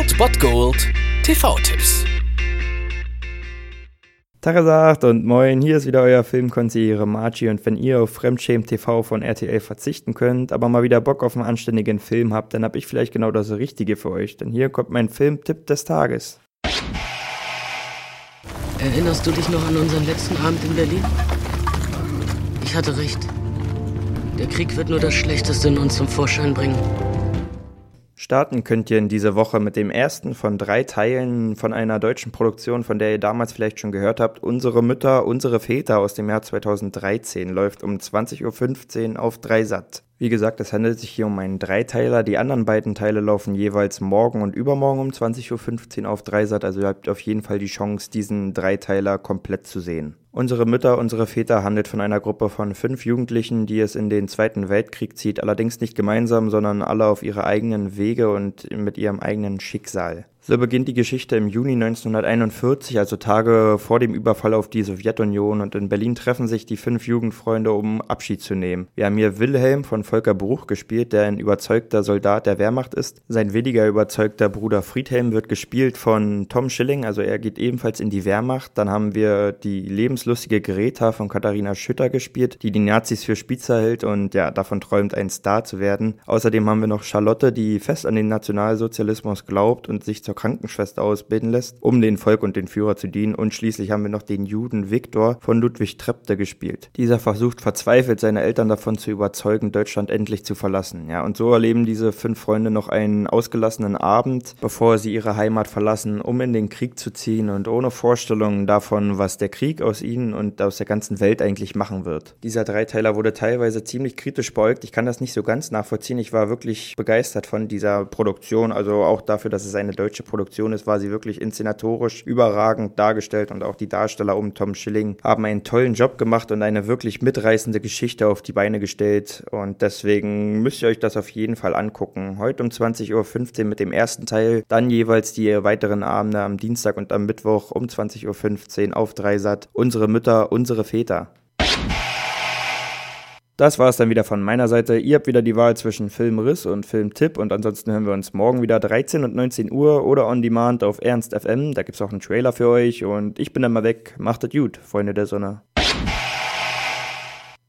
Old Bot Gold TV-Tipps. Tagesagt und moin, hier ist wieder euer Filmkonsigliere Margie und wenn ihr auf Fremdschämen TV von RTL verzichten könnt, aber mal wieder Bock auf einen anständigen Film habt, dann hab ich vielleicht genau das Richtige für euch, denn hier kommt mein Filmtipp des Tages. Erinnerst du dich noch an unseren letzten Abend in Berlin? Ich hatte recht. Der Krieg wird nur das Schlechteste in uns zum Vorschein bringen. Starten könnt ihr in dieser Woche mit dem ersten von drei Teilen von einer deutschen Produktion, von der ihr damals vielleicht schon gehört habt. Unsere Mütter, unsere Väter aus dem Jahr 2013 läuft um 20.15 Uhr auf Dreisat. Wie gesagt, es handelt sich hier um einen Dreiteiler. Die anderen beiden Teile laufen jeweils morgen und übermorgen um 20.15 Uhr auf Dreisat. Also ihr habt auf jeden Fall die Chance, diesen Dreiteiler komplett zu sehen. Unsere Mütter, unsere Väter handelt von einer Gruppe von fünf Jugendlichen, die es in den Zweiten Weltkrieg zieht, allerdings nicht gemeinsam, sondern alle auf ihre eigenen Wege und mit ihrem eigenen Schicksal. So beginnt die Geschichte im Juni 1941, also Tage vor dem Überfall auf die Sowjetunion und in Berlin treffen sich die fünf Jugendfreunde, um Abschied zu nehmen. Wir haben hier Wilhelm von Volker Bruch gespielt, der ein überzeugter Soldat der Wehrmacht ist. Sein weniger überzeugter Bruder Friedhelm wird gespielt von Tom Schilling, also er geht ebenfalls in die Wehrmacht. Dann haben wir die lebenslustige Greta von Katharina Schütter gespielt, die die Nazis für Spitzer hält und ja, davon träumt, ein Star zu werden. Außerdem haben wir noch Charlotte, die fest an den Nationalsozialismus glaubt und sich zur Krankenschwester ausbilden lässt, um den Volk und den Führer zu dienen. Und schließlich haben wir noch den Juden Viktor von Ludwig Trepte gespielt. Dieser versucht verzweifelt, seine Eltern davon zu überzeugen, Deutschland endlich zu verlassen. Ja, und so erleben diese fünf Freunde noch einen ausgelassenen Abend, bevor sie ihre Heimat verlassen, um in den Krieg zu ziehen und ohne Vorstellungen davon, was der Krieg aus ihnen und aus der ganzen Welt eigentlich machen wird. Dieser Dreiteiler wurde teilweise ziemlich kritisch beugt. Ich kann das nicht so ganz nachvollziehen. Ich war wirklich begeistert von dieser Produktion, also auch dafür, dass es eine deutsche Produktion ist, war sie wirklich inszenatorisch überragend dargestellt und auch die Darsteller um Tom Schilling haben einen tollen Job gemacht und eine wirklich mitreißende Geschichte auf die Beine gestellt und deswegen müsst ihr euch das auf jeden Fall angucken. Heute um 20.15 Uhr mit dem ersten Teil, dann jeweils die weiteren Abende am Dienstag und am Mittwoch um 20.15 Uhr auf Dreisat. Unsere Mütter, unsere Väter. Das war es dann wieder von meiner Seite. Ihr habt wieder die Wahl zwischen Filmriss und Filmtipp und ansonsten hören wir uns morgen wieder 13 und 19 Uhr oder on demand auf Ernst FM. Da gibt es auch einen Trailer für euch und ich bin dann mal weg. Macht es gut, Freunde der Sonne.